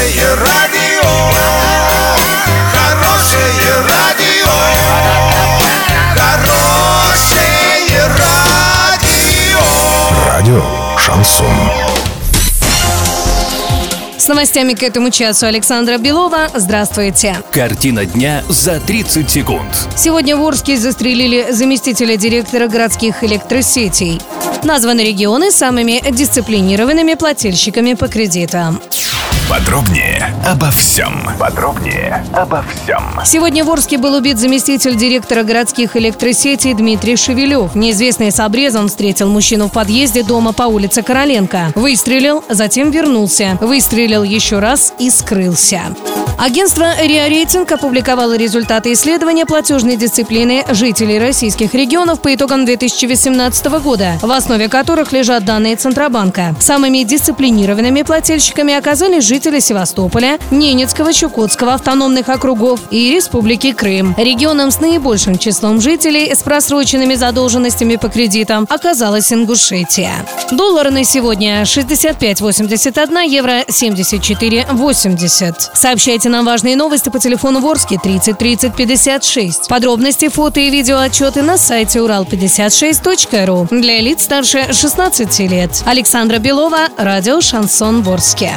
Хорошее радио, хорошее радио, хорошее радио. Радио Шансон. С новостями к этому часу Александра Белова. Здравствуйте. Картина дня за 30 секунд. Сегодня в Орске застрелили заместителя директора городских электросетей. Названы регионы самыми дисциплинированными плательщиками по кредитам. Подробнее обо всем. Подробнее обо всем. Сегодня в Орске был убит заместитель директора городских электросетей Дмитрий Шевелев. Неизвестный с обрезом встретил мужчину в подъезде дома по улице Короленко. Выстрелил, затем вернулся. Выстрелил еще раз и скрылся. Агентство РИА Рейтинг опубликовало результаты исследования платежной дисциплины жителей российских регионов по итогам 2018 года, в основе которых лежат данные Центробанка. Самыми дисциплинированными плательщиками оказались жители Севастополя, Ненецкого, Чукотского автономных округов и Республики Крым. Регионом с наибольшим числом жителей с просроченными задолженностями по кредитам оказалась Ингушетия. Доллар на сегодня 65,81, евро 74,80. Сообщайте нам важные новости по телефону Ворске 30 30 56. Подробности, фото и видео отчеты на сайте урал56.ру. Для лиц старше 16 лет. Александра Белова, радио «Шансон Ворске».